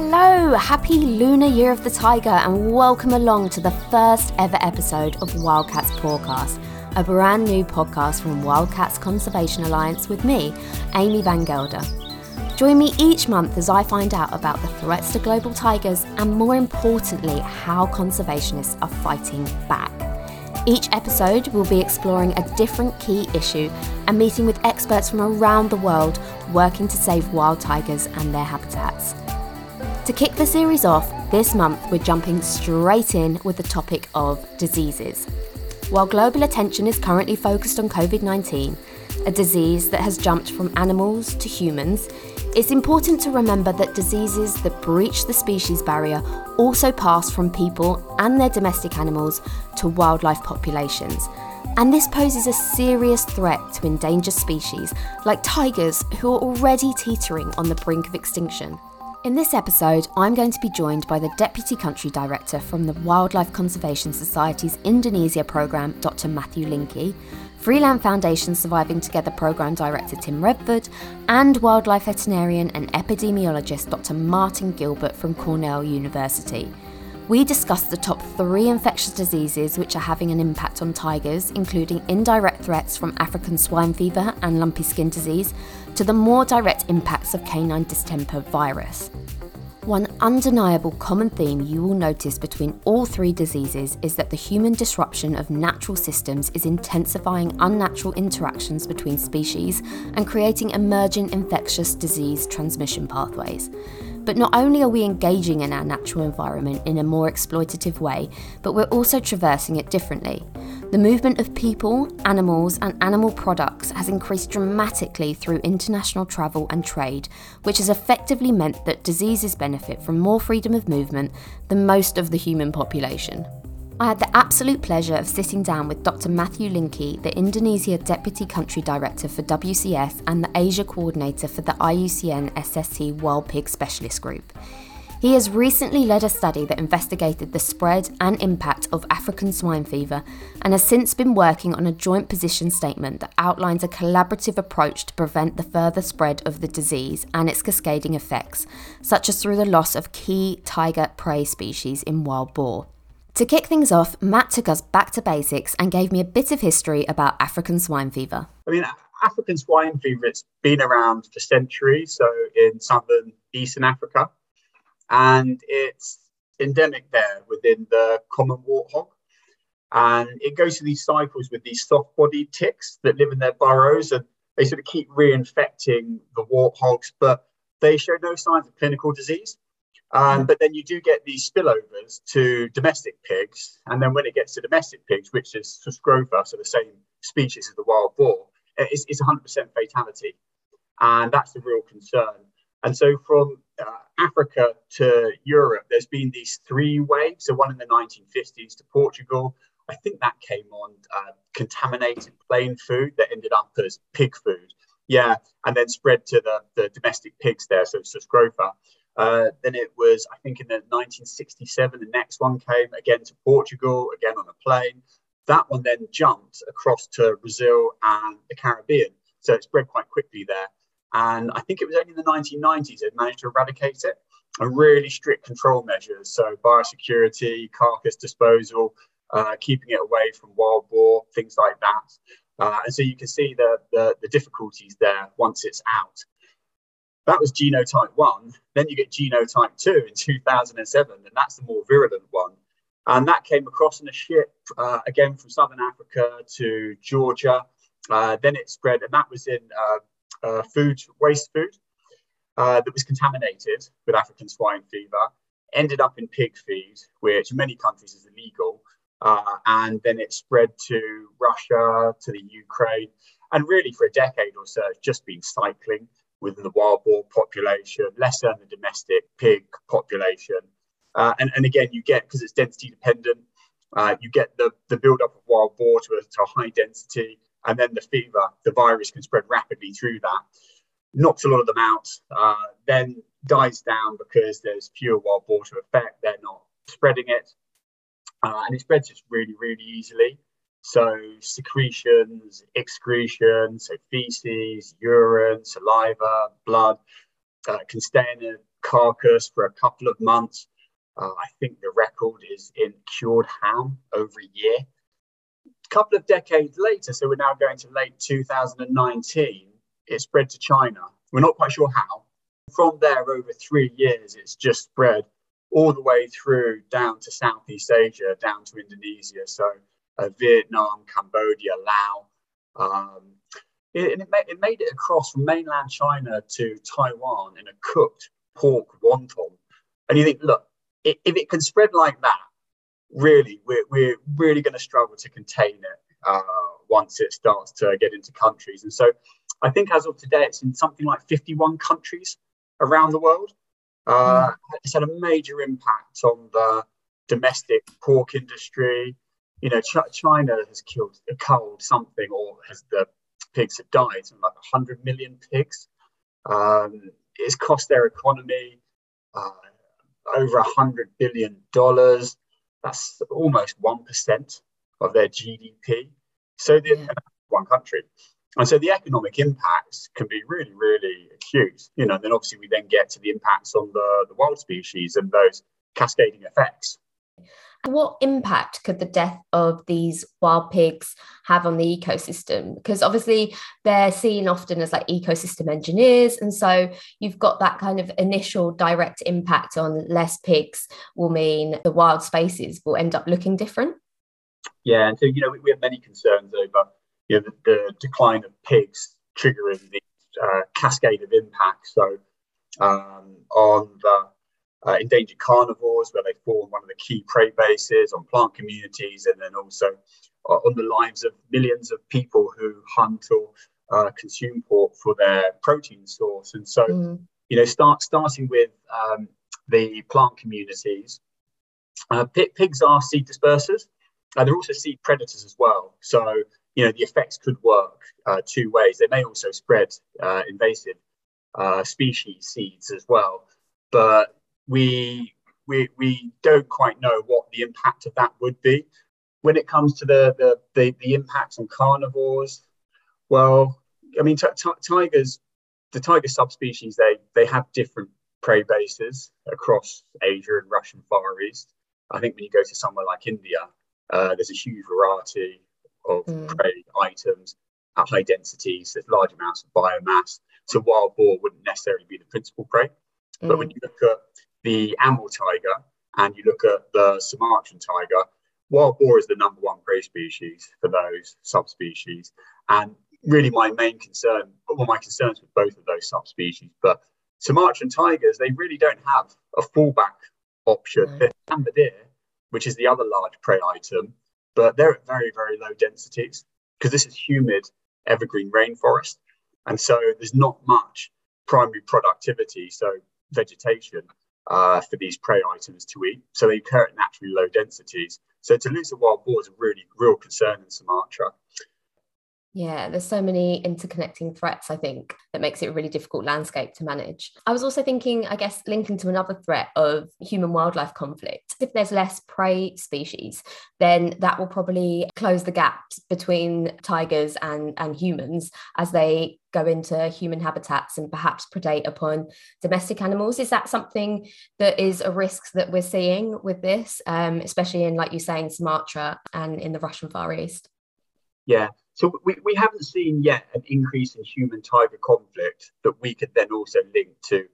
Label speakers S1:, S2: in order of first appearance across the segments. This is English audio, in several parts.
S1: Hello, happy lunar year of the tiger, and welcome along to the first ever episode of Wildcats Pawcast, a brand new podcast from Wildcats Conservation Alliance with me, Amy Van Gelder. Join me each month as I find out about the threats to global tigers and, more importantly, how conservationists are fighting back. Each episode we'll be exploring a different key issue and meeting with experts from around the world working to save wild tigers and their habitats. To kick the series off, this month we're jumping straight in with the topic of diseases. While global attention is currently focused on COVID 19, a disease that has jumped from animals to humans, it's important to remember that diseases that breach the species barrier also pass from people and their domestic animals to wildlife populations. And this poses a serious threat to endangered species like tigers who are already teetering on the brink of extinction. In this episode, I'm going to be joined by the Deputy Country Director from the Wildlife Conservation Society's Indonesia programme, Dr. Matthew Linkie, Freeland Foundation Surviving Together Programme Director Tim Redford, and wildlife veterinarian and epidemiologist Dr. Martin Gilbert from Cornell University. We discussed the top three infectious diseases which are having an impact on tigers, including indirect threats from African swine fever and lumpy skin disease, to the more direct impacts of canine distemper virus. One undeniable common theme you will notice between all three diseases is that the human disruption of natural systems is intensifying unnatural interactions between species and creating emergent infectious disease transmission pathways. But not only are we engaging in our natural environment in a more exploitative way, but we're also traversing it differently. The movement of people, animals, and animal products has increased dramatically through international travel and trade, which has effectively meant that diseases benefit from more freedom of movement than most of the human population. I had the absolute pleasure of sitting down with Dr. Matthew Linkie, the Indonesia Deputy Country Director for WCS and the Asia Coordinator for the IUCN SSC Wild Pig Specialist Group. He has recently led a study that investigated the spread and impact of African swine fever and has since been working on a joint position statement that outlines a collaborative approach to prevent the further spread of the disease and its cascading effects, such as through the loss of key tiger prey species in wild boar. To kick things off, Matt took us back to basics and gave me a bit of history about African swine fever.
S2: I mean, African swine fever, it's been around for centuries, so in southern eastern Africa, and it's endemic there within the common warthog. And it goes through these cycles with these soft bodied ticks that live in their burrows and they sort of keep reinfecting the warthogs, but they show no signs of clinical disease. Um, but then you do get these spillovers to domestic pigs. And then when it gets to domestic pigs, which is Scrofa, so the same species as the wild boar, it's, it's 100% fatality. And that's the real concern. And so from uh, Africa to Europe, there's been these three waves. So one in the 1950s to Portugal. I think that came on uh, contaminated plane food that ended up as pig food. Yeah, and then spread to the, the domestic pigs there, so, Scrofa. Uh, then it was, I think, in the 1967, the next one came again to Portugal, again on a plane. That one then jumped across to Brazil and the Caribbean. So it spread quite quickly there. And I think it was only in the 1990s they managed to eradicate it. And really strict control measures, so biosecurity, carcass disposal, uh, keeping it away from wild boar, things like that. Uh, and so you can see the, the, the difficulties there once it's out. That was genotype one. Then you get genotype two in 2007, and that's the more virulent one. And that came across in a ship, uh, again from southern Africa to Georgia. Uh, then it spread, and that was in uh, uh food, waste food, uh, that was contaminated with African swine fever, ended up in pig feed, which in many countries is illegal. Uh, and then it spread to Russia, to the Ukraine. And really, for a decade or so, it's just been cycling within the wild boar population, less than the domestic pig population. Uh, and, and again, you get, because it's density dependent, uh, you get the, the buildup of wild boar to a, to a high density, and then the fever, the virus can spread rapidly through that, knocks a lot of them out, uh, then dies down because there's fewer wild boar to affect, they're not spreading it. Uh, and it spreads just really, really easily. So secretions, excretions, so feces, urine, saliva, blood uh, can stay in a carcass for a couple of months. Uh, I think the record is in cured ham over a year. A couple of decades later, so we're now going to late 2019, it spread to China. We're not quite sure how. From there, over three years, it's just spread all the way through down to Southeast Asia, down to Indonesia. So uh, Vietnam, Cambodia, Laos. Um, it, it, it, made it across from mainland China to Taiwan in a cooked pork wonton. And you think, look, if it can spread like that, really, we're, we're really going to struggle to contain it uh, once it starts to get into countries. And so I think as of today, it's in something like 51 countries around the world. Uh, mm. It's had a major impact on the domestic pork industry. You know, Ch- China has killed, a culled something, or has the pigs have died, something like 100 million pigs. Um, it's cost their economy uh, over 100 billion dollars. That's almost 1% of their GDP. So the yeah. one country. And so the economic impacts can be really, really acute. You know, and then obviously we then get to the impacts on the, the wild species and those cascading effects.
S3: What impact could the death of these wild pigs have on the ecosystem? Because obviously they're seen often as like ecosystem engineers. And so you've got that kind of initial direct impact on less pigs will mean the wild spaces will end up looking different.
S2: Yeah. And so, you know, we, have many concerns over you know, the, the decline of pigs triggering the uh, cascade of impacts. So um, on the uh, endangered carnivores, where they form one of the key prey bases, on plant communities, and then also uh, on the lives of millions of people who hunt or uh, consume pork for their protein source. And so, mm. you know, start starting with um, the plant communities. Uh, pigs are seed dispersers. Uh, they're also seed predators as well. So, you know, the effects could work uh, two ways. They may also spread invasive species seeds as well. But we we we don't quite know what the impact of that would be. When it comes to the the the, the impacts on carnivores, well, I mean, t- t- tigers, the tiger subspecies, they they have different prey bases across Asia and Russian Far East. I think when you go to somewhere like India, uh, there's a huge variety of mm. prey items at high densities. There's large amounts of biomass. So wild boar wouldn't necessarily be the principal prey. Mm. But when mm. you look at the Amur tiger and you look at the Sumatran tiger, wild boar is the number one prey species for those subspecies. And really, my main concern, well, my concerns with both of those subspecies, but Sumatran tigers, they really don't have a fallback option. Mm. There's sambar deer, which is the other large prey item, but they're at very, very low densities because this is humid evergreen rainforest. And so there's not much primary productivity, so vegetation uh, for these prey items to eat. So they occur at naturally low densities. So to lose a wild boar is a really real concern in Sumatra.
S3: Yeah, there's so many interconnecting threats, I think, that makes it a really difficult landscape to manage. I was also thinking, I guess, linking to another threat of human wildlife conflict. If there's less prey species, then that will probably close the gaps between tigers and, and humans as they go into human habitats and perhaps predate upon domestic animals. Is that something that is a risk that we're seeing with this, um, especially in, like you say, in Sumatra and in the Russian Far East?
S2: Yeah, so we, we haven't seen yet an increase in human tiger conflict that we could then also link to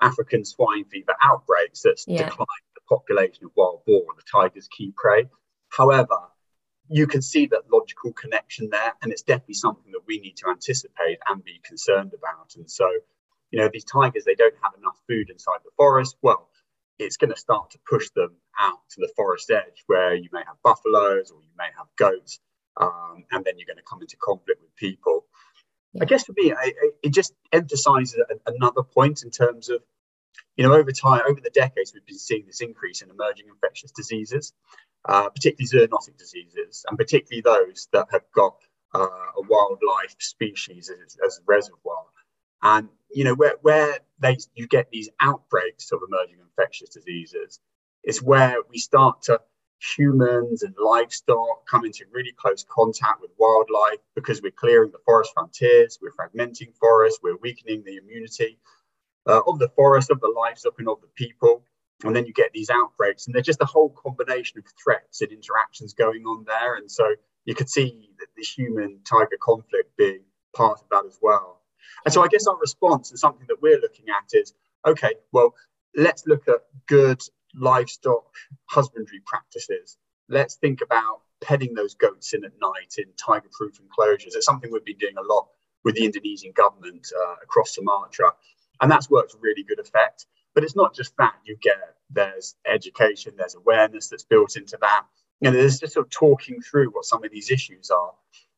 S2: African swine fever outbreaks that's yeah. declined the population of wild boar, the tiger's key prey. However, you can see that logical connection there, and it's definitely something that we need to anticipate and be concerned about. And so, you know, these tigers, they don't have enough food inside the forest. Well, it's going to start to push them out to the forest edge where you may have buffaloes or you may have goats um, and then you're going to come into conflict with people. Yeah. I guess for me, I, I, it just emphasizes another point in terms of, you know, over time, over the decades, we've been seeing this increase in emerging infectious diseases, uh, particularly zoonotic diseases, and particularly those that have got uh, a wildlife species as, as a reservoir. And you know where where they you get these outbreaks of emerging infectious diseases is where we start to humans and livestock come into really close contact with wildlife because we're clearing the forest frontiers, we're fragmenting forests, we're weakening the immunity uh, of the forest, of the livestock, and of the people. And then you get these outbreaks, and there's just a whole combination of threats and interactions going on there. And so you could see that the human tiger conflict being part of that as well. And so I guess our response and something that we're looking at is okay, well, let's look at good livestock husbandry practices. Let's think about petting those goats in at night in tiger proof enclosures. It's something we've been doing a lot with the Indonesian government uh, across Sumatra. And that's worked really good effect. But it's not just that. You get there's education, there's awareness that's built into that. Know, there's just sort of talking through what some of these issues are.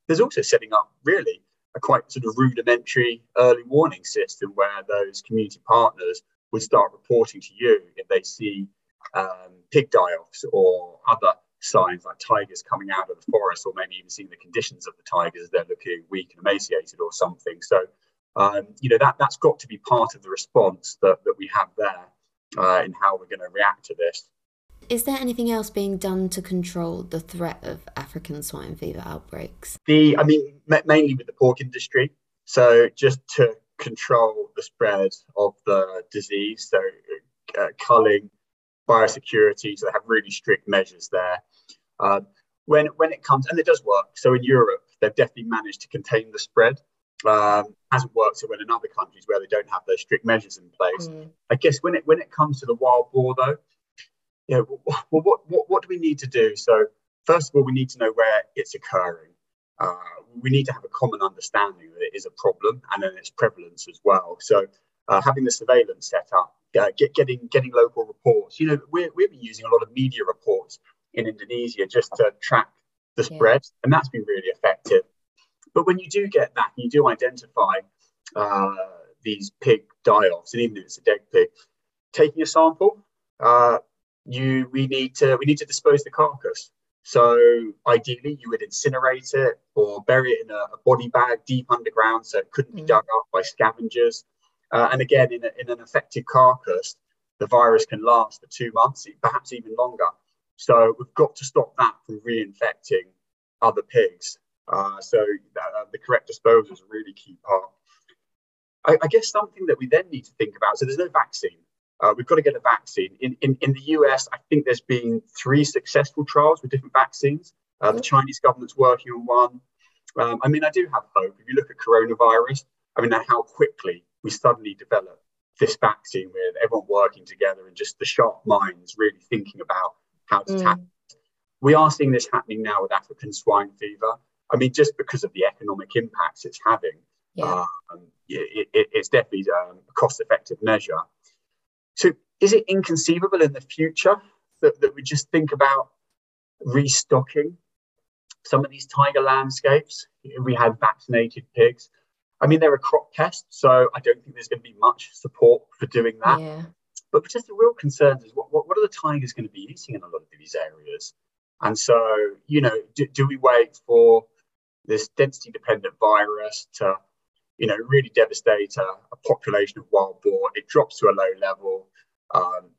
S2: There's also setting up really a quite sort of rudimentary early warning system where those community partners would start reporting to you if they see um, pig die-offs or other signs like tigers coming out of the forest, or maybe even seeing the conditions of the tigers as they're looking weak and emaciated or something. So, um, you know, that, that's got to be part of the response that, that we have there uh, in how we're going to react to this.
S1: Is there anything else being done to control the threat of African swine fever outbreaks?
S2: The, I mean, mainly with the pork industry. So just to control the spread of the disease, so uh, culling, biosecurity, so they have really strict measures there. Uh, when when it comes, and it does work. So in Europe, they've definitely managed to contain the spread. Um, hasn't worked so well in other countries where they don't have those strict measures in place. Mm. I guess when it when it comes to the wild boar, though, you know, well, what, what what do we need to do? So first of all, we need to know where it's occurring. Uh, we need to have a common understanding that it is a problem and then its prevalence as well. So uh, having the surveillance set up, uh, get, getting getting local reports. You know, we're, we've been using a lot of media reports in Indonesia just to track the spread, yeah. and that's been really effective. But when you do get that, you do identify uh, these pig die-offs, and even if it's a dead pig, taking a sample, uh, you we need to we need to dispose the carcass. So ideally, you would incinerate it or bury it in a, a body bag deep underground, so it couldn't mm. be dug up by scavengers. Uh, and again, in, a, in an affected carcass, the virus can last for two months, perhaps even longer. So we've got to stop that from reinfecting other pigs. Uh, so uh, the correct disposal is a really key part. I, I, guess something that we then need to think about. So there's no vaccine. Uh, we've got to get a vaccine. In, in, in the US, I think there's been three successful trials with different vaccines. Uh, the Chinese government's working on one. Um, I mean, I do have hope. If you look at coronavirus, I mean, how quickly we suddenly develop this vaccine with everyone working together and just the sharp minds really thinking about how to mm. tackle it. We are seeing this happening now with African swine fever. I mean, just because of the economic impacts it's having, yeah. um, it, it, it's definitely um, a cost effective measure. So, is it inconceivable in the future that, that we just think about restocking some of these tiger landscapes? We had vaccinated pigs. I mean, they're a crop pest, so I don't think there's going to be much support for doing that. Yeah. But just the real concern is what, what, what are the tigers going to be eating in a lot of these areas? And so, you know, do, do we wait for this density dependent virus to, you know, really devastate a, a, population of wild boar? It drops to a low level. Um,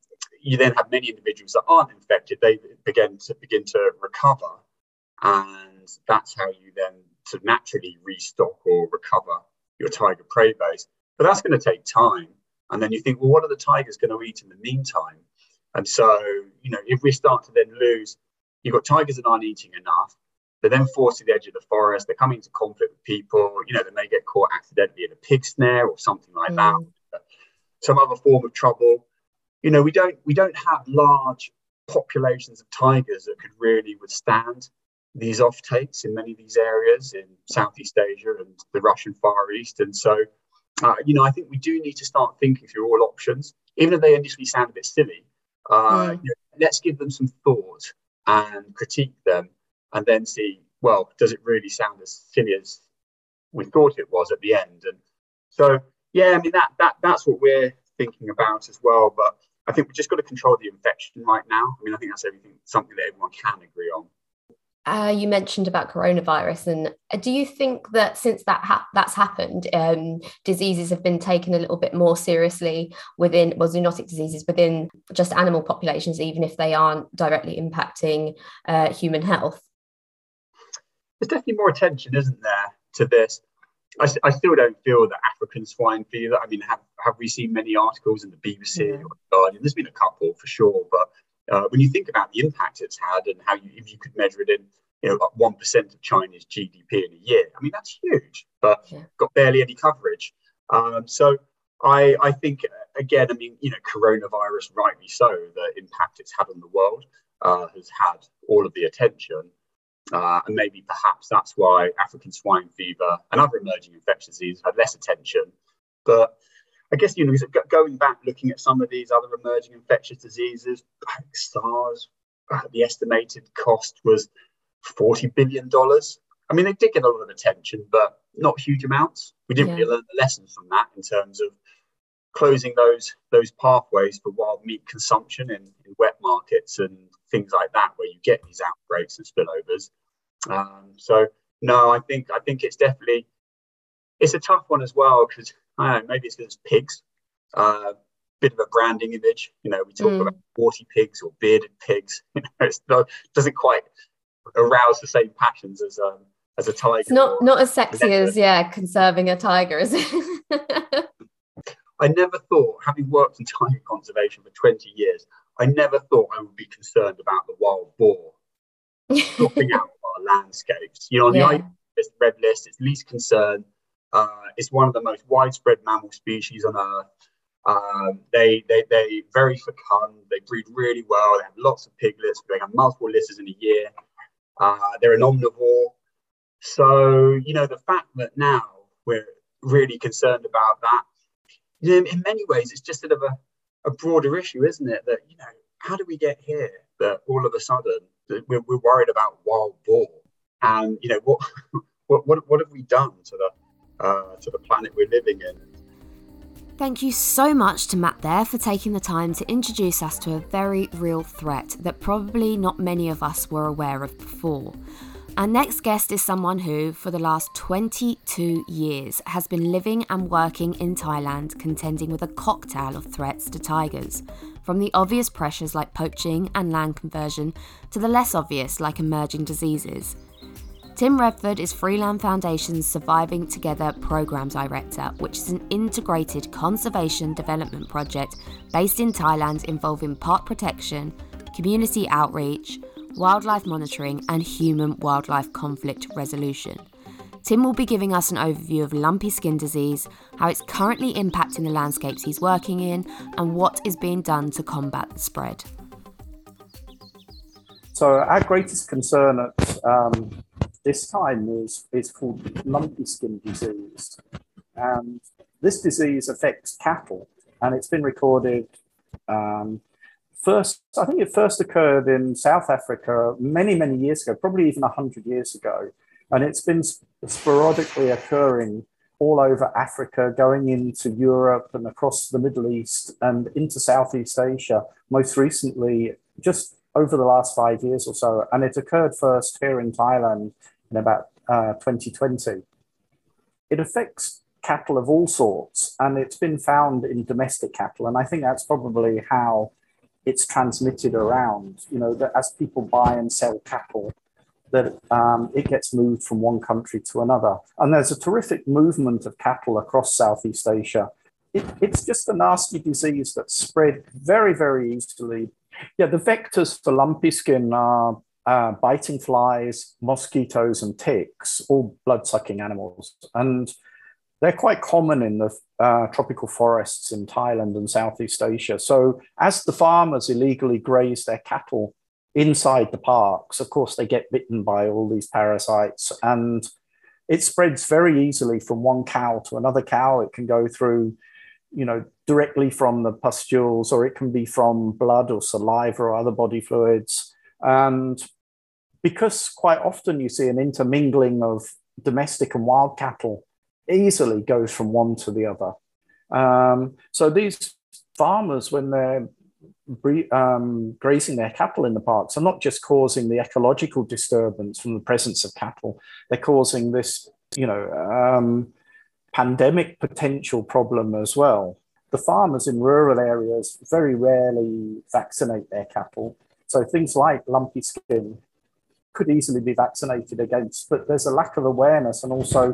S2: you then have many individuals that aren't infected. They begin to begin to recover, and that's how you then to naturally restock or recover your tiger prey base. But that's going to take time. And then you think, well, what are the tigers going to eat in the meantime? And so, you know, if we start to then lose, you've got tigers that aren't eating enough. They're then forced to the edge of the forest. They're coming into conflict with people. You know, they may get caught accidentally in a pig snare or something like mm. that. Some other form of trouble. You know, we don't we don't have large populations of tigers that could really withstand these offtakes in many of these areas in Southeast Asia and the Russian Far East. And so, uh, you know, I think we do need to start thinking through all options, even if they initially sound a bit silly. Uh, mm. you know, let's give them some thought and critique them, and then see, well, does it really sound as silly as we thought it was at the end? And so, yeah, I mean that that that's what we're thinking about as well. But I think we've just got to control the infection right now. I mean, I think that's everything, something that everyone can agree on.
S1: Uh, you mentioned about coronavirus, and uh, do you think that since that ha- that's happened, um, diseases have been taken a little bit more seriously within well, zoonotic diseases within just animal populations, even if they aren't directly impacting uh, human health?
S2: There's definitely more attention, isn't there, to this? I, I, still don't feel that African swine fever. I mean, have, have we seen many articles in the BBC yeah. or the Guardian? There's been a couple for sure, but uh, when you think about the impact it's had and how you, if you could measure it in, you know, like one percent of China's GDP in a year, I mean that's huge, but yeah. got barely any coverage. Um, so I, I think again, I mean, you know, coronavirus, rightly so, the impact it's had on the world uh, has had all of the attention. Uh, and maybe perhaps that's why African swine fever and other emerging infectious diseases had less attention. But I guess, you know, going back, looking at some of these other emerging infectious diseases, like SARS, uh, the estimated cost was $40 billion. I mean, they did get a lot of attention, but not huge amounts. We didn't yeah. really learn the lessons from that in terms of closing those those pathways for wild meat consumption in, in wet markets and things like that, where you get these outbreaks and spillovers. Um, so no, I think I think it's definitely it's a tough one as well because I don't know maybe it's because it's pigs, uh, bit of a branding image. You know, we talk mm. about sporty pigs or bearded pigs. You know, it doesn't quite arouse the same passions as um, as a tiger. It's
S1: not not as sexy as yeah, conserving a tiger, is it?
S2: I never thought, having worked in tiger conservation for 20 years, I never thought I would be concerned about the wild boar dropping out of our landscapes. You know, on yeah. the red list, it's least concern. Uh, it's one of the most widespread mammal species on Earth. Um, they, they, they very fecund. They breed really well. They have lots of piglets. They have multiple litters in a year. Uh, they're an omnivore. So, you know, the fact that now we're really concerned about that you know, in many ways, it's just sort of a, a broader issue, isn't it? That, you know, how do we get here that all of a sudden we're, we're worried about wild boar? And, you know, what, what, what, what have we done to the, uh, to the planet we're living in?
S1: Thank you so much to Matt there for taking the time to introduce us to a very real threat that probably not many of us were aware of before. Our next guest is someone who, for the last 22 years, has been living and working in Thailand contending with a cocktail of threats to tigers, from the obvious pressures like poaching and land conversion to the less obvious like emerging diseases. Tim Redford is Freeland Foundation's Surviving Together Programme Director, which is an integrated conservation development project based in Thailand involving park protection, community outreach, wildlife monitoring, and human wildlife conflict resolution. Tim will be giving us an overview of lumpy skin disease, how it's currently impacting the landscapes he's working in, and what is being done to combat the spread.
S4: So, our greatest concern at um, this time is, is called lumpy skin disease. And this disease affects cattle, and it's been recorded um, first, I think it first occurred in South Africa many, many years ago, probably even 100 years ago. And it's been sporadically occurring all over Africa, going into Europe and across the Middle East and into Southeast Asia, most recently, just over the last five years or so. And it occurred first here in Thailand in about uh, 2020. It affects cattle of all sorts, and it's been found in domestic cattle. And I think that's probably how it's transmitted around. You know, that as people buy and sell cattle, that um, it gets moved from one country to another. And there's a terrific movement of cattle across Southeast Asia. It, it's just a nasty disease that spread very, very easily. Yeah, the vectors for lumpy skin are uh, biting flies, mosquitoes, and ticks, all blood sucking animals. And they're quite common in the uh, tropical forests in Thailand and Southeast Asia. So, as the farmers illegally graze their cattle inside the parks, of course, they get bitten by all these parasites and it spreads very easily from one cow to another cow. It can go through, you know, directly from the pustules, or it can be from blood or saliva or other body fluids. And because quite often you see an intermingling of domestic and wild cattle easily goes from one to the other. Um, so these farmers, when they're um, grazing their cattle in the parks, are not just causing the ecological disturbance from the presence of cattle; they're causing this, you know, um, pandemic potential problem as well. The farmers in rural areas very rarely vaccinate their cattle, so things like lumpy skin could easily be vaccinated against, but there's a lack of awareness and also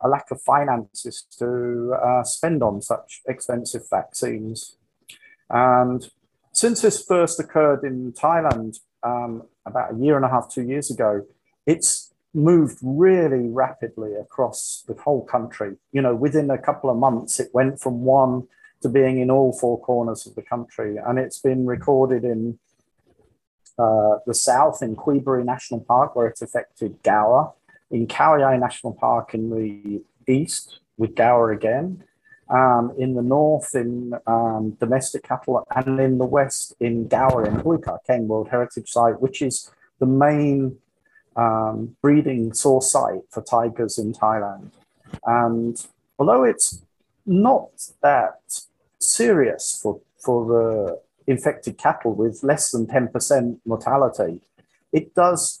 S4: a lack of finances to uh, spend on such expensive vaccines. And since this first occurred in Thailand um, about a year and a half, two years ago, it's moved really rapidly across the whole country. You know, within a couple of months, it went from one to being in all four corners of the country. And it's been recorded in uh, the south in Kui National Park, where it affected gaur, in Khao Yai National Park in the east with gaur again, um, in the north in um, domestic cattle, and in the west in gaur in Huai Kha Khaeng World Heritage Site, which is the main um, breeding source site for tigers in Thailand. And although it's not that serious for, for the infected cattle with less than 10% mortality, it does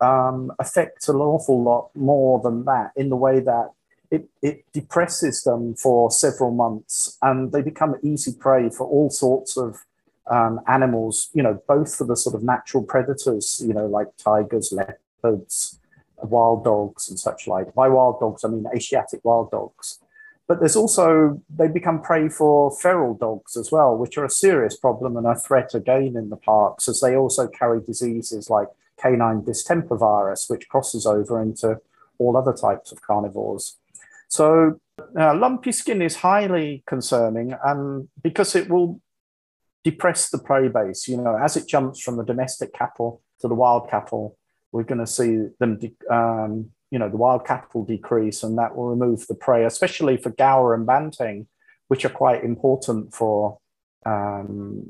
S4: um, affect an awful lot more than that in the way that it, it depresses them for several months and they become easy prey for all sorts of um, animals, you know, both for the sort of natural predators, you know, like tigers, leopards, wild dogs, and such like. By wild dogs, I mean Asiatic wild dogs. But there's also, they become prey for feral dogs as well, which are a serious problem and a threat again in the parks, as they also carry diseases like canine distemper virus, which crosses over into all other types of carnivores. So uh, lumpy skin is highly concerning and because it will depress the prey base. You know, as it jumps from the domestic cattle to the wild cattle, we're going to see them, de- um, you know, the wild cattle decrease and that will remove the prey, especially for gaur and banteng, which are quite important for um,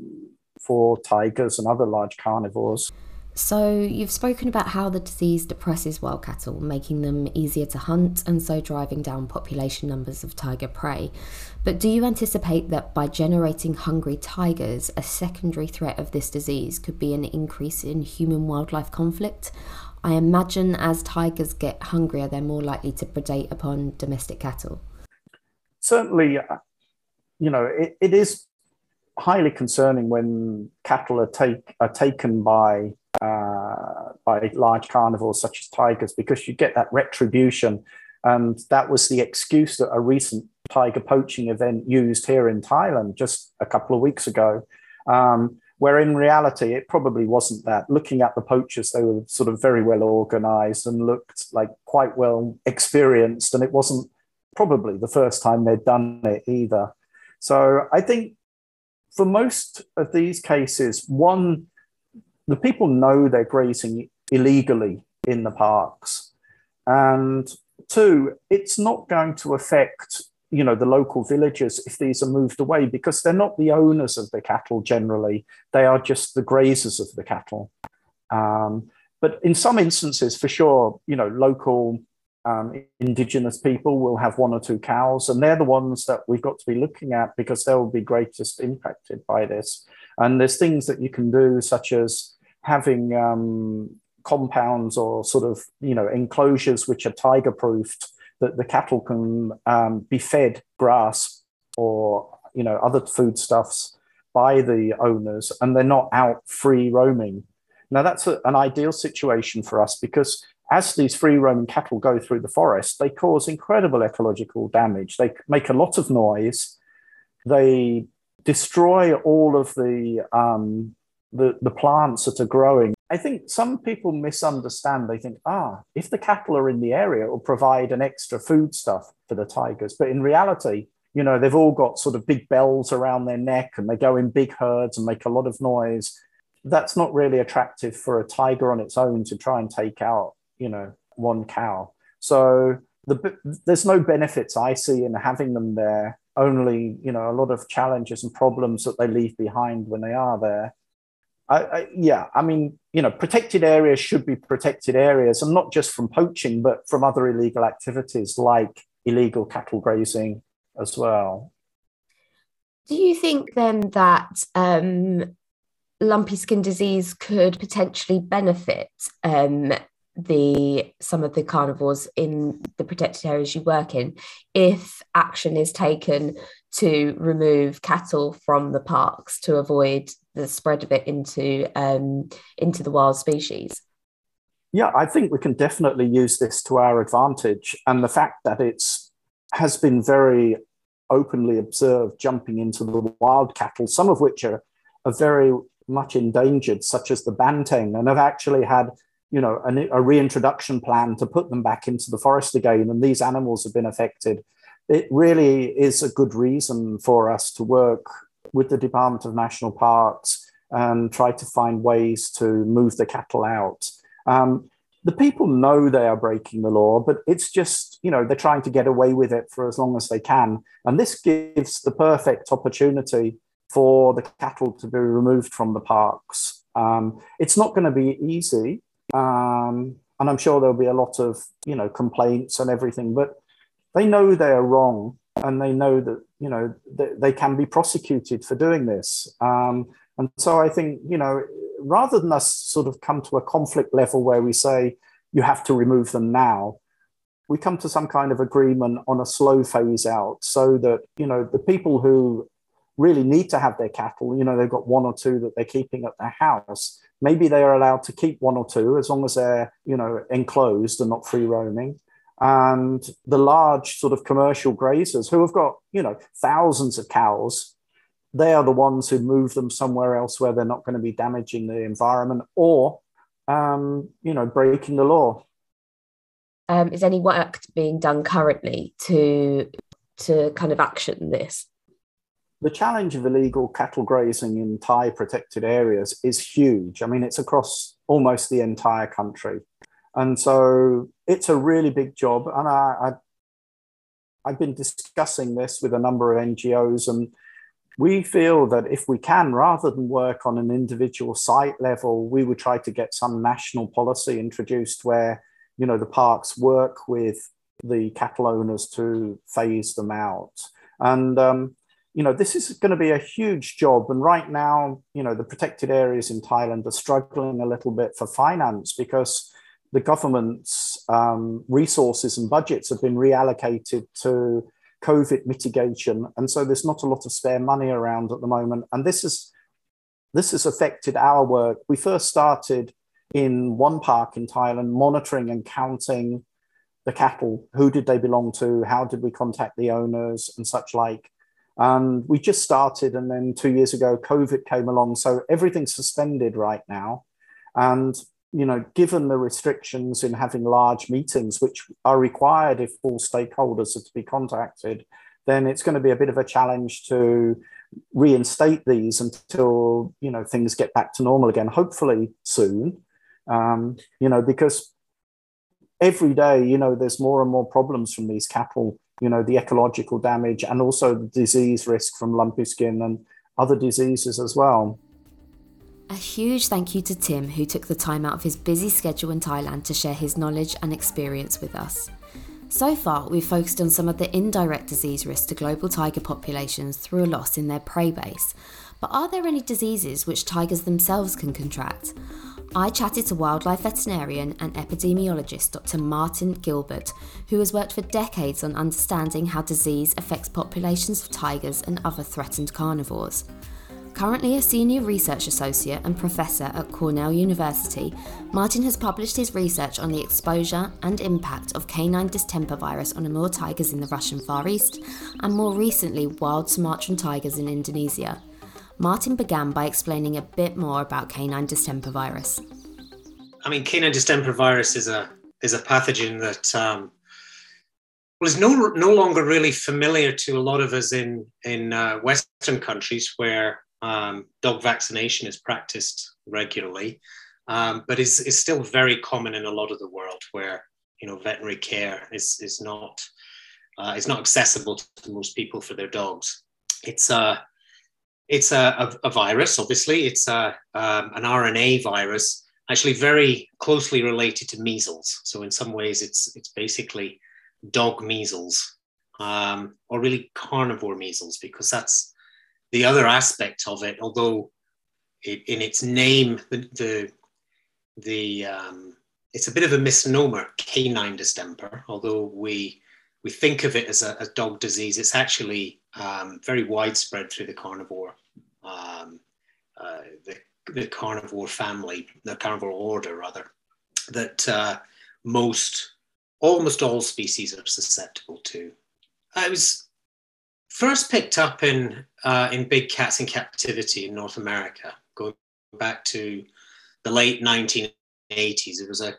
S4: for tigers and other large carnivores.
S1: So, you've spoken about how the disease depresses wild cattle, making them easier to hunt and so driving down population numbers of tiger prey. But do you anticipate that by generating hungry tigers, a secondary threat of this disease could be an increase in human wildlife conflict? I imagine as tigers get hungrier, they're more likely to predate upon domestic cattle.
S4: Certainly, uh, you know, it, it is highly concerning when cattle are, take, are taken by uh, by large carnivores such as tigers because you get that retribution. And that was the excuse that a recent tiger poaching event used here in Thailand just a couple of weeks ago. Um, where in reality it probably wasn't that. Looking at the poachers, they were sort of very well organized and looked like quite well experienced, and it wasn't probably the first time they'd done it either. So I think for most of these cases, one the people know they're grazing illegally in the parks. And two, it's not going to affect you know the local villagers if these are moved away because they're not the owners of the cattle generally. They are just the grazers of the cattle. Um, but in some instances for sure you know local um, indigenous people will have one or two cows and they're the ones that we've got to be looking at because they will be greatest impacted by this. And there's things that you can do such as having um, compounds or sort of you know enclosures which are tiger proofed that the cattle can um, be fed grass or you know other foodstuffs by the owners and they're not out free roaming. Now that's a, an ideal situation for us because as these free roaming cattle go through the forest they cause incredible ecological damage. They make a lot of noise. They destroy all of the um, the, the plants that are growing. I think some people misunderstand. They think, ah, if the cattle are in the area, it will provide an extra food stuff for the tigers. But in reality, you know, they've all got sort of big bells around their neck and they go in big herds and make a lot of noise. That's not really attractive for a tiger on its own to try and take out, you know, one cow. So the, there's no benefits I see in having them there. Only, you know, a lot of challenges and problems that they leave behind when they are there. I, I, yeah, I mean, you know, protected areas should be protected areas, and not just from poaching, but from other illegal activities like illegal cattle grazing as well.
S1: Do you think then that um, lumpy skin disease could potentially benefit um, the some of the carnivores in the protected areas you work in if action is taken to remove cattle from the parks to avoid the spread of it into um, into the wild species?
S4: Yeah, I think we can definitely use this to our advantage. And the fact that it's has been very openly observed jumping into the wild cattle, some of which are, are very much endangered, such as the banteng, and have actually had you know a, a reintroduction plan to put them back into the forest again. And these animals have been affected. It really is a good reason for us to work with the Department of National Parks and try to find ways to move the cattle out. Um, the people know they are breaking the law, but it's just, you know, they're trying to get away with it for as long as they can. And this gives the perfect opportunity for the cattle to be removed from the parks. Um, it's not going to be easy. Um, and I'm sure there'll be a lot of, you know, complaints and everything, but they know they are wrong and they know that, you know, they, they can be prosecuted for doing this. Um, and so I think, you know, rather than us sort of come to a conflict level where we say you have to remove them now, we come to some kind of agreement on a slow phase out so that, you know, the people who really need to have their cattle, you know, they've got one or two that they're keeping at their house. Maybe they are allowed to keep one or two as long as they're, you know, enclosed and not free roaming. And the large sort of commercial grazers who have got, you know, thousands of cows they are the ones who move them somewhere else where they're not going to be damaging the environment or, um, you know, breaking the law.
S1: Um, is any work being done currently to to kind of action this?
S4: The challenge of illegal cattle grazing in Thai protected areas is huge. I mean, it's across almost the entire country, and so it's a really big job. And I, I I've been discussing this with a number of NGOs and we feel that if we can, rather than work on an individual site level, we would try to get some national policy introduced where, you know, the parks work with the cattle owners to phase them out. And, um, you know, this is going to be a huge job. And right now, you know, the protected areas in Thailand are struggling a little bit for finance because the government's um, resources and budgets have been reallocated to COVID mitigation, and so there's not a lot of spare money around at the moment. And this is this has affected our work. We first started in one park in Thailand, monitoring and counting the cattle. Who did they belong to? How did we contact the owners and such like? And we just started, and then two years ago, COVID came along, so everything's suspended right now. And you know, given the restrictions in having large meetings, which are required if all stakeholders are to be contacted, then it's going to be a bit of a challenge to reinstate these until you know things get back to normal again. Hopefully soon, um, you know, because every day, you know, there's more and more problems from these cattle. You know, the ecological damage and also the disease risk from lumpy skin and other diseases as well.
S1: A huge thank you to Tim, who took the time out of his busy schedule in Thailand to share his knowledge and experience with us. So far, we've focused on some of the indirect disease risks to global tiger populations through a loss in their prey base. But are there any diseases which tigers themselves can contract? I chatted to wildlife veterinarian and epidemiologist Dr. Martin Gilbert, who has worked for decades on understanding how disease affects populations of tigers and other threatened carnivores. Currently a senior research associate and professor at Cornell University, Martin has published his research on the exposure and impact of canine distemper virus on Amur tigers in the Russian Far East, and more recently, wild Sumatran tigers in Indonesia. Martin began by explaining a bit more about canine distemper virus.
S5: I mean, canine distemper virus is a is a pathogen that um, well, is no no longer really familiar to a lot of us in in uh, Western countries where um, dog vaccination is practiced regularly, um, but is, is still very common in a lot of the world where you know veterinary care is, is not uh, is not accessible to most people for their dogs. It's a it's a, a, a virus, obviously. It's a, um, an RNA virus, actually very closely related to measles. So in some ways, it's it's basically dog measles, um, or really carnivore measles, because that's the other aspect of it, although it, in its name, the the, the um, it's a bit of a misnomer, canine distemper. Although we we think of it as a, a dog disease, it's actually um, very widespread through the carnivore um, uh, the, the carnivore family, the carnivore order rather. that uh, most, almost all species are susceptible to. I was first picked up in uh, in big cats in captivity in North America, going back to the late 1980s. It was a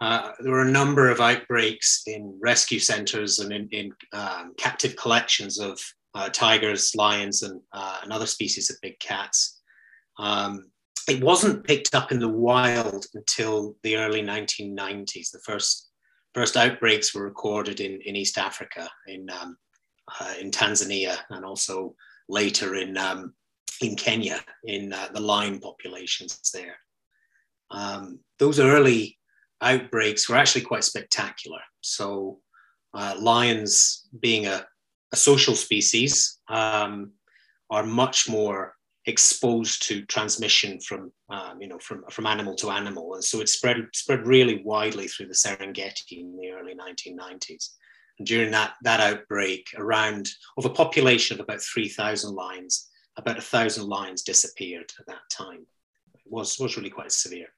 S5: uh, there were a number of outbreaks in rescue centres and in, in um, captive collections of uh, tigers, lions, and, uh, and other species of big cats. Um, it wasn't picked up in the wild until the early 1990s. The first first outbreaks were recorded in, in East Africa, in um, uh, in Tanzania, and also later in um, in Kenya, in uh, the lion populations there. Um, those early outbreaks were actually quite spectacular. So, uh, lions, being a, a social species, um, are much more exposed to transmission from um, you know from, from animal to animal and so it spread spread really widely through the Serengeti in the early 1990s and during that that outbreak around of a population of about 3000 lions about a thousand lions disappeared at that time. It was was really quite severe.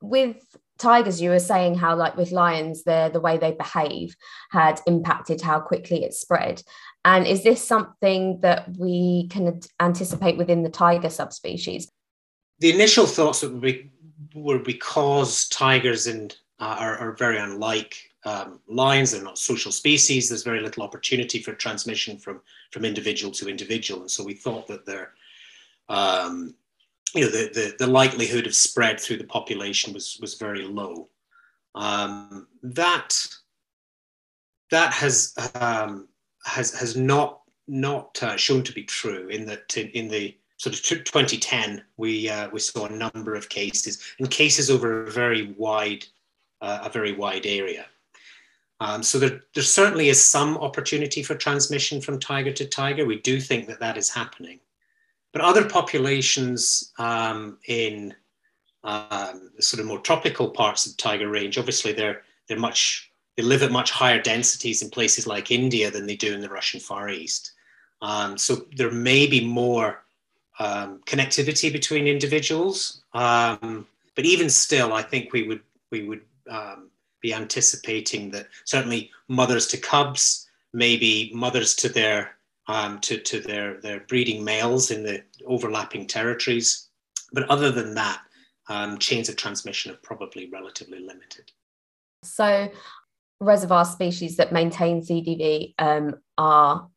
S1: With tigers you were saying how like with lions the the way they behave had impacted how quickly it spread. And is this something that we can anticipate within the tiger subspecies?
S5: The initial thoughts would be were because tigers and uh, are, are, very unlike um, lions they're not social species there's very little opportunity for transmission from from individual to individual and so we thought that they're um, you know, the, the, the likelihood of spread through the population was, was very low. Um, that, that has, um, has, has not, not uh, shown to be true in that in, in the sort of 2010, we, uh, we saw a number of cases and cases over a very wide, uh, a very wide area. Um, so there, there certainly is some opportunity for transmission from tiger to tiger. We do think that that is happening. But other populations um, in um, sort of more tropical parts of tiger range, obviously they're they're much they live at much higher densities in places like India than they do in the Russian Far East. Um, so there may be more um, connectivity between individuals, but even still, I think we would we would be anticipating that certainly mothers to cubs, maybe mothers to their um, to, to their, their breeding males in the overlapping territories. But other than that, um, chains of transmission are probably relatively limited.
S1: So, reservoir species that maintain CDV um, are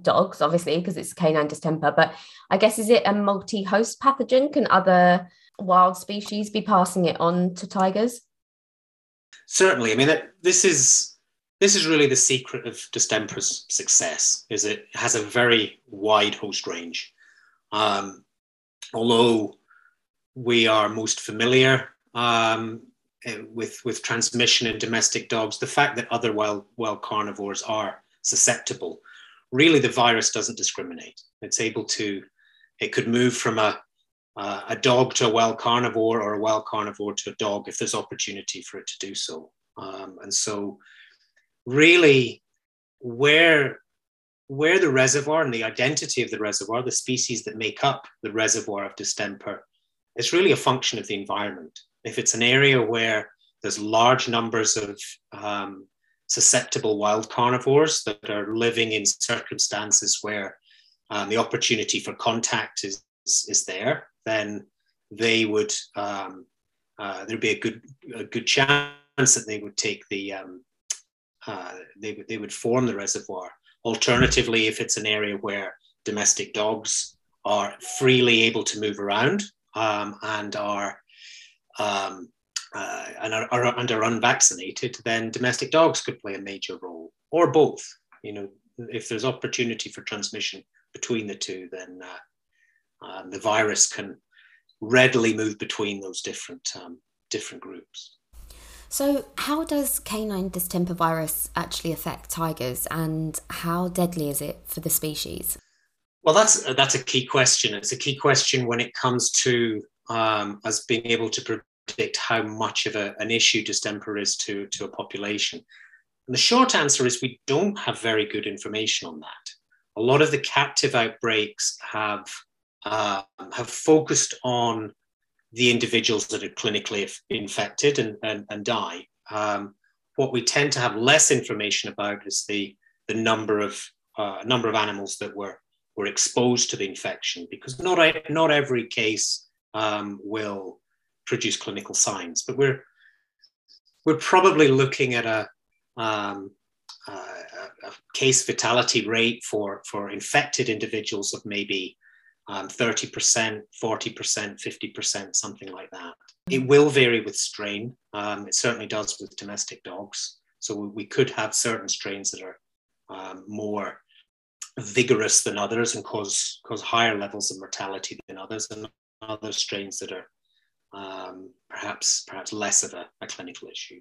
S1: dogs, obviously, because it's canine distemper. But I guess is it a multi-host pathogen? Can other wild species be passing it on to tigers?
S5: Certainly. I mean, this is this is really the secret of distemper's success is it has a very wide host range um, although we are most familiar um, eh, with with transmission in domestic dogs the fact that other wild wild carnivores are susceptible really the virus doesn't discriminate it's able to it could move from a uh, a dog to a wild carnivore or a wild carnivore to a dog if there's opportunity for it to do so um, and so really where where the reservoir and the identity of the reservoir, the species that make up the reservoir of distemper, is really a function of the environment. If it's an area where there's large numbers of um, susceptible wild carnivores that are living in circumstances where um, the opportunity for contact is, is, is there, then they would um, uh, there'd be a good a good chance that they would take the um, uh, they, they would form the reservoir. Alternatively, if it's an area where domestic dogs are freely able to move around um, and are um, uh, and are, are, and are unvaccinated, then domestic dogs could play a major role, or both. You know, if there's opportunity for transmission between the two, then uh, um, the virus can readily move between those different um, different groups.
S1: So, how does canine distemper virus actually affect tigers, and how deadly is it for the species?
S5: Well, that's that's a key question. It's a key question when it comes to um, us being able to predict how much of a, an issue distemper is to, to a population. And the short answer is we don't have very good information on that. A lot of the captive outbreaks have uh, have focused on the individuals that are clinically infected and, and, and die. Um, what we tend to have less information about is the, the number of uh, number of animals that were were exposed to the infection, because not not every case um, will produce clinical signs, but we're we're probably looking at a, um, a case fatality rate for for infected individuals of maybe um, 30%, 40%, 50%, something like that. It will vary with strain. Um, it certainly does with domestic dogs. So we could have certain strains that are um, more vigorous than others and cause, cause higher levels of mortality than others, and other strains that are um, perhaps, perhaps less of a, a clinical issue.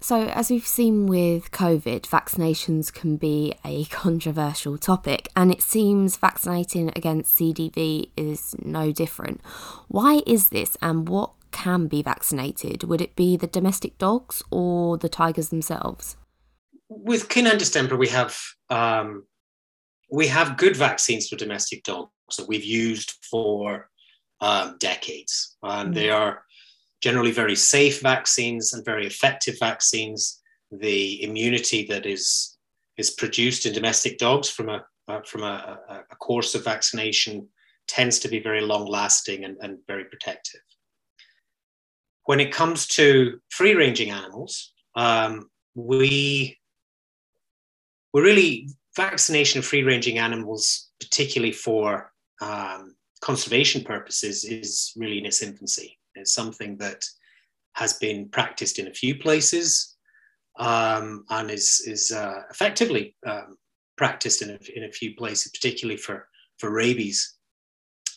S1: So, as we've seen with COVID, vaccinations can be a controversial topic, and it seems vaccinating against CDV is no different. Why is this, and what can be vaccinated? Would it be the domestic dogs or the tigers themselves?
S5: With canine distemper, we have um, we have good vaccines for domestic dogs that we've used for um, decades, and mm. they are generally very safe vaccines and very effective vaccines. The immunity that is is produced in domestic dogs from a uh, from a, a, course of vaccination tends to be very long lasting and, and very protective. When it comes to free ranging animals, um, we we're really vaccination of free ranging animals, particularly for um, conservation purposes, is really in its infancy. It's something that has been practiced in a few places um, and is, is uh, effectively um, practiced in a, in a few places, particularly for, for rabies.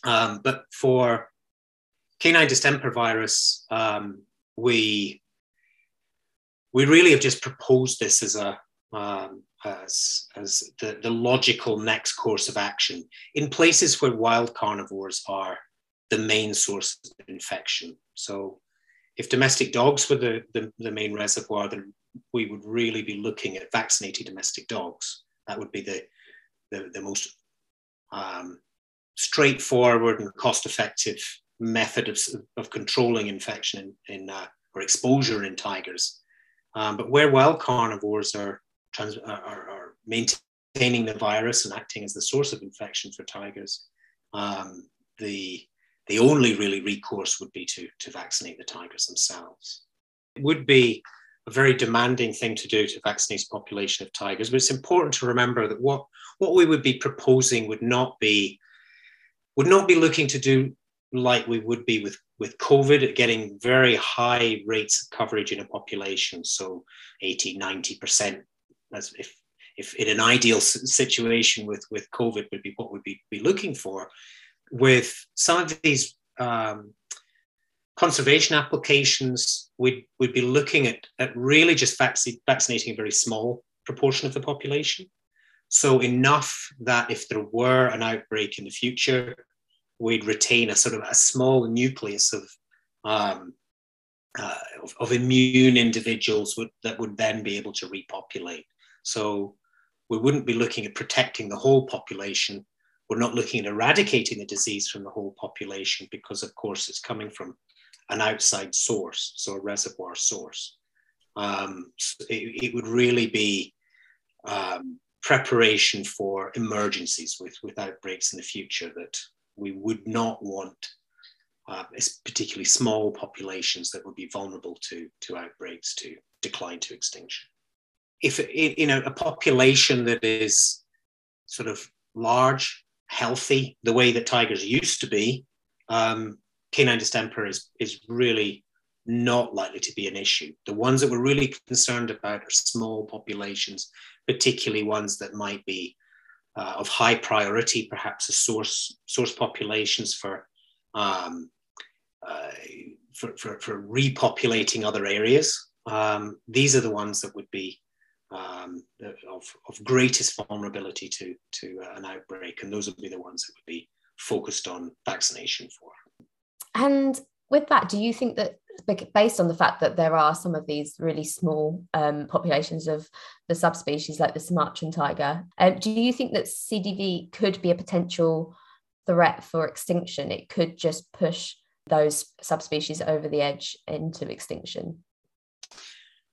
S5: Um, but for canine distemper virus, um, we, we really have just proposed this as a um, as, as the, the logical next course of action in places where wild carnivores are the main source of infection. So if domestic dogs were the, the, the main reservoir, then we would really be looking at vaccinating domestic dogs. That would be the, the, the most um, straightforward and cost-effective method of, of controlling infection in, in uh, or exposure in tigers. Um, but where wild carnivores are, trans, are, are, maintaining the virus and acting as the source of infection for tigers, um, the the only really recourse would be to, to vaccinate the tigers themselves. It would be a very demanding thing to do to vaccinate a population of tigers, but it's important to remember that what, what we would be proposing would not be would not be looking to do like we would be with, with COVID, getting very high rates of coverage in a population, so 80, 90%, as if, if in an ideal situation with, with COVID would be what we'd be, be looking for with some of these um, conservation applications, we'd, we'd be looking at, at really just vac- vaccinating a very small proportion of the population. So, enough that if there were an outbreak in the future, we'd retain a sort of a small nucleus of, um, uh, of, of, immune individuals would, that would then be able to repopulate. So, we wouldn't be looking at protecting the whole population, we're not looking at eradicating the disease from the whole population because, of course, it's coming from an outside source, so a reservoir source. Um, so it, it, would really be um, preparation for emergencies with, with outbreaks in the future that we would not want, uh, particularly small populations that would be vulnerable to, to outbreaks to decline to extinction. If in a population that is sort of large healthy the way that tigers used to be, um, canine distemper is, is really not likely to be an issue. The ones that we're really concerned about are small populations, particularly ones that might be uh, of high priority, perhaps a source source populations for, um, uh, for, for, for repopulating other areas. Um, these are the ones that would be um, of, of greatest vulnerability to, to uh, an outbreak. And those would be the ones that would be focused on vaccination for.
S1: And with that, do you think that based on the fact that there are some of these really small um, populations of the subspecies like the Sumatran tiger, um, do you think that CDV could be a potential threat for extinction? It could just push those subspecies over the edge into extinction?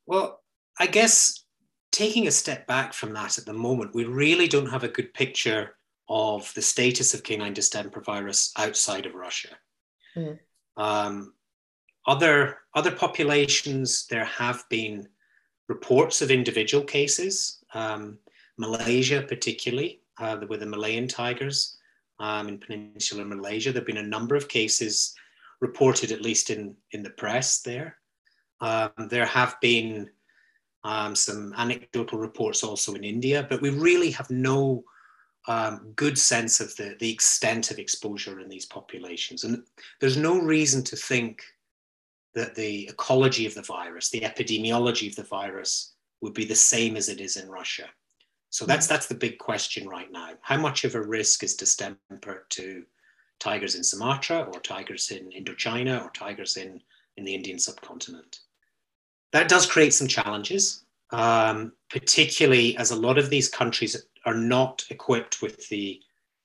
S5: Well, I guess taking a step back from that at the moment, we really don't have a good picture of the status of canine distemper virus outside of Russia. Mm. Um, other, other populations, there have been reports of individual cases, um, Malaysia particularly, uh, with the Malayan tigers um, in peninsular Malaysia. There have been a number of cases reported, at least in, in the press there. Um, there have been um, some anecdotal reports also in India, but we really have no um, good sense of the, the extent of exposure in these populations. And there's no reason to think that the ecology of the virus, the epidemiology of the virus, would be the same as it is in Russia. So that's that's the big question right now. How much of a risk is distemper to tigers in Sumatra or tigers in Indochina or tigers in, in the Indian subcontinent? That does create some challenges, um, particularly as a lot of these countries are not equipped with the,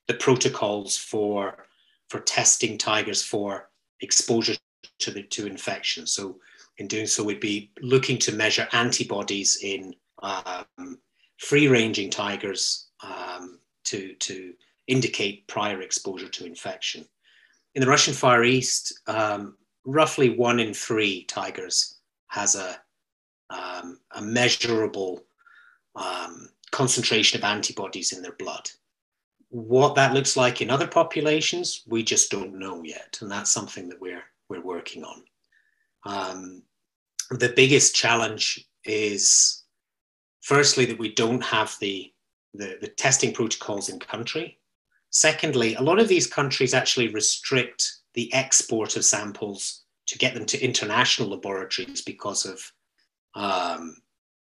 S5: the protocols for, for testing tigers for exposure to, the, to infection. So in doing so, we'd be looking to measure antibodies in um, free-ranging tigers um, to, to indicate prior exposure to infection. In the Russian Far East, um, roughly one in three tigers has a, um, a measurable um, concentration of antibodies in their blood. What that looks like in other populations, we just don't know yet, and that's something that we're we're working on. Um, the biggest challenge is, firstly, that we don't have the, the, the testing protocols in country. Secondly, a lot of these countries actually restrict the export of samples to get them to international laboratories because of, um,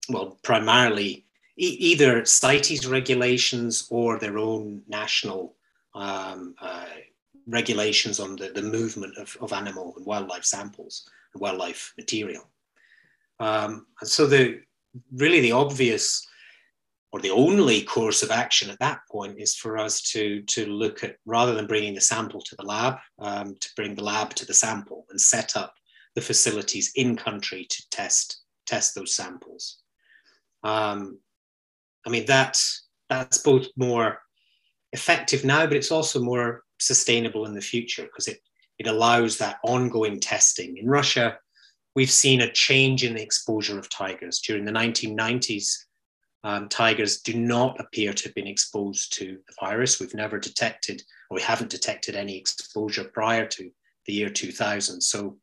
S5: well, primarily e- either CITES regulations or their own national um, uh, regulations on the, the movement of, of animal and wildlife samples and wildlife material. Um, and so the really the obvious or the only course of action at that point is for us to, to look at, rather than bringing the sample to the lab, um, to bring the lab to the sample and set up the facilities in country to test, test those samples. Um, I mean, that, that's both more effective now, but it's also more sustainable in the future because it, it allows that ongoing testing. In Russia, we've seen a change in the exposure of tigers. During the 1990s, um, tigers do not appear to have been exposed to the virus. We've never detected, or we haven't detected any exposure prior to the year 2000. So,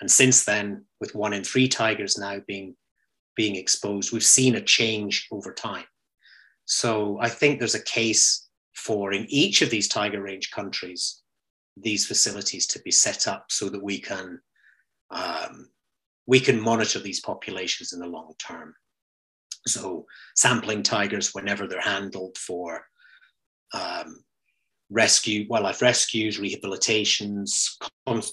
S5: and since then, with one in three tigers now being being exposed, we've seen a change over time. So, I think there's a case for in each of these tiger range countries these facilities to be set up so that we can um, we can monitor these populations in the long term. So sampling tigers whenever they're handled for um, rescue, wildlife rescues, rehabilitations,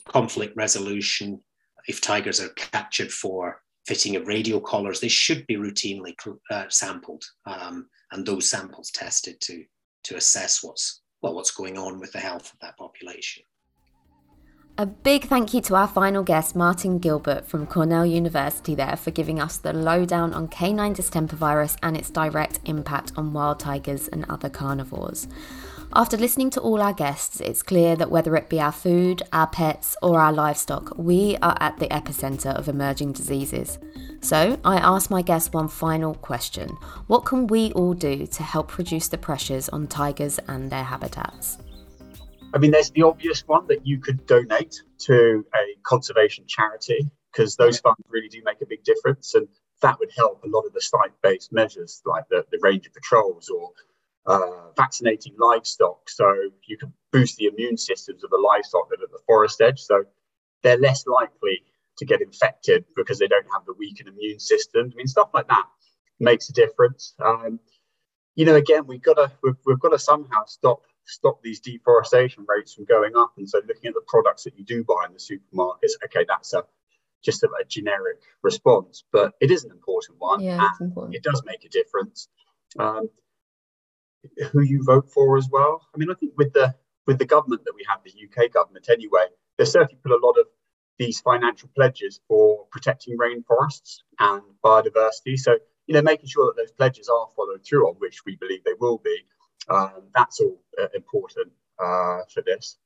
S5: conflict resolution. If tigers are captured for fitting of radio collars, they should be routinely uh, sampled um, and those samples tested to, to assess what's, well, what's going on with the health of that population.
S1: A big thank you to our final guest, Martin Gilbert from Cornell University, there for giving us the lowdown on canine distemper virus and its direct impact on wild tigers and other carnivores. After listening to all our guests, it's clear that whether it be our food, our pets, or our livestock, we are at the epicenter of emerging diseases. So, I asked my guests one final question What can we all do to help reduce the pressures on tigers and their habitats?
S2: I mean, there's the obvious one that you could donate to a conservation charity because those funds really do make a big difference. And that would help a lot of the site based measures like the, the range of patrols or uh, vaccinating livestock. So you can boost the immune systems of the livestock that are at the forest edge. So they're less likely to get infected because they don't have the weakened immune system. I mean, stuff like that makes a difference. Um, you know, again, we've got to we've, we've got to somehow stop stop these deforestation rates from going up. And so looking at the products that you do buy in the supermarkets, okay, that's a just a, a generic response, but it is an important one.
S1: Yeah, it's important.
S2: It does make a difference. Um, who you vote for as well. I mean, I think with the with the government that we have, the UK government anyway, they certainly put a lot of these financial pledges for protecting rainforests and biodiversity. So, you know, making sure that those pledges are followed through on, which we believe they will be, um, that's all uh, important uh, for this.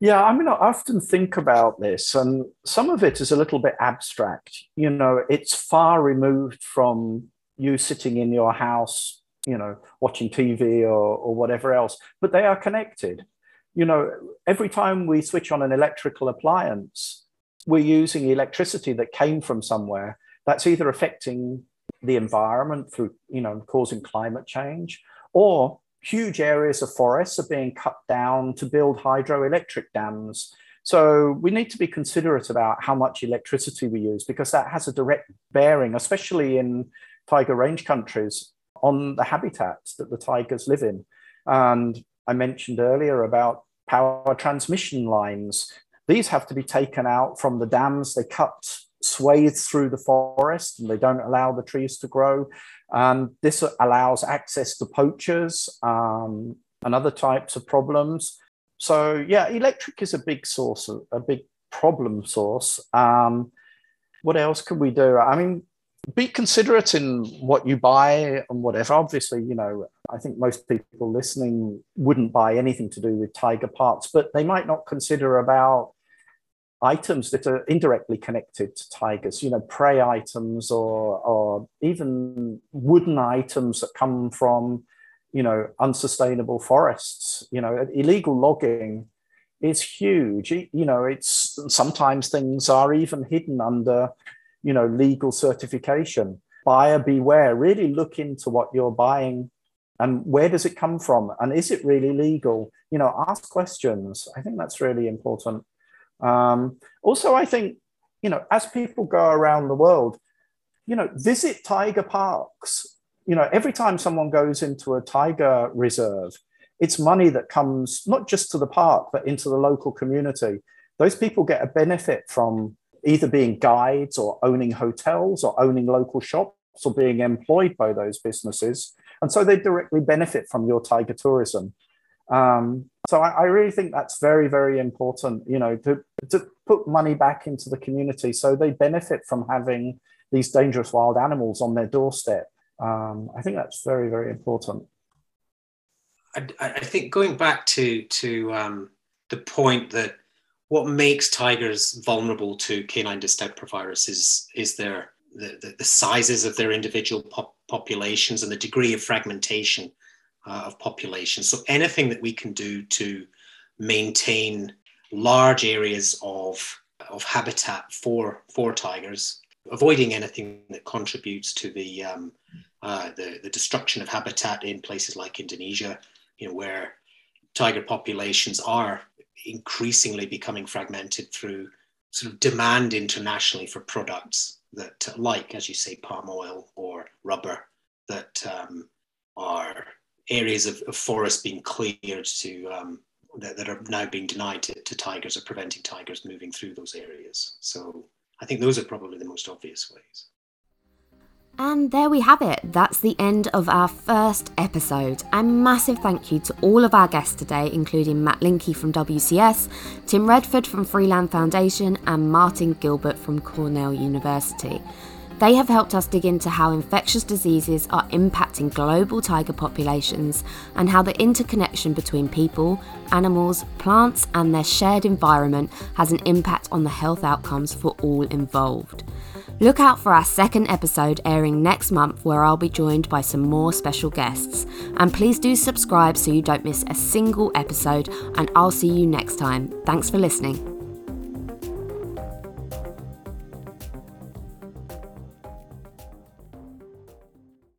S4: Yeah, I mean, I often think about this, and some of it is a little bit abstract. You know, it's far removed from you sitting in your house, you know, watching TV or, or whatever else, but they are connected. You know, every time we switch on an electrical appliance, we're using electricity that came from somewhere that's either affecting the environment through, you know, causing climate change, or huge areas of forests are being cut down to build hydroelectric dams. So we need to be considerate about how much electricity we use because that has a direct bearing, especially in tiger range countries, on the habitats that the tigers live in. And I mentioned earlier about power transmission lines. These have to be taken out from the dams. They cut swathes through the forest and they don't allow the trees to grow. And this allows access to poachers um, and other types of problems. So, yeah, electric is a big source, a big problem source. Um, what else can we do? I mean, be considerate in what you buy and whatever. Obviously, you know, I think most people listening wouldn't buy anything to do with tiger parts, but they might not consider about items that are indirectly connected to tigers, you know, prey items or, or even wooden items that come from, you know, unsustainable forests. You know, illegal logging is huge. You know, it's sometimes things are even hidden under, you know, legal certification. Buyer beware, really look into what you're buying and where does it come from and is it really legal you know ask questions i think that's really important um, also, I think, you know, as people go around the world, you know, visit tiger parks. You know, every time someone goes into a tiger reserve, it's money that comes not just to the park, but into the local community. Those people get a benefit from either being guides or owning hotels or owning local shops or being employed by those businesses. And so they directly benefit from your tiger tourism. Um, so I, I, really think that's very, very important, you know, to, to put money back into the community so they benefit from having these dangerous wild animals on their doorstep. Um, I think that's very, very important.
S5: I, I think going back to to um, the point that what makes tigers vulnerable to canine distemper virus is is their the, the, the sizes of their individual pop- populations and the degree of fragmentation uh, of populations. So anything that we can do to maintain large areas of, of habitat for, for tigers, avoiding anything that contributes to the, um, uh, the, the destruction of habitat in places like Indonesia, you know, where tiger populations are increasingly becoming fragmented through sort of demand internationally for products that, like, as you say, palm oil or rubber, that um, are areas of, of forest being cleared to um, that, that, are now being denied to, to tigers or preventing tigers moving through those areas. So I think those are probably the most obvious ways.
S1: And there we have it. That's the end of our first episode. A massive thank you to all of our guests today, including Matt Linkie from WCS, Tim Redford from Freeland Foundation, and Martin Gilbert from Cornell University. They have helped us dig into how infectious diseases are impacting global tiger populations and how the interconnection between people, animals, plants, and their shared environment has an impact on the health outcomes for all involved. Look out for our second episode airing next month, where I'll be joined by some more special guests. And please do subscribe so you don't miss a single episode, and I'll see you next time. Thanks for listening.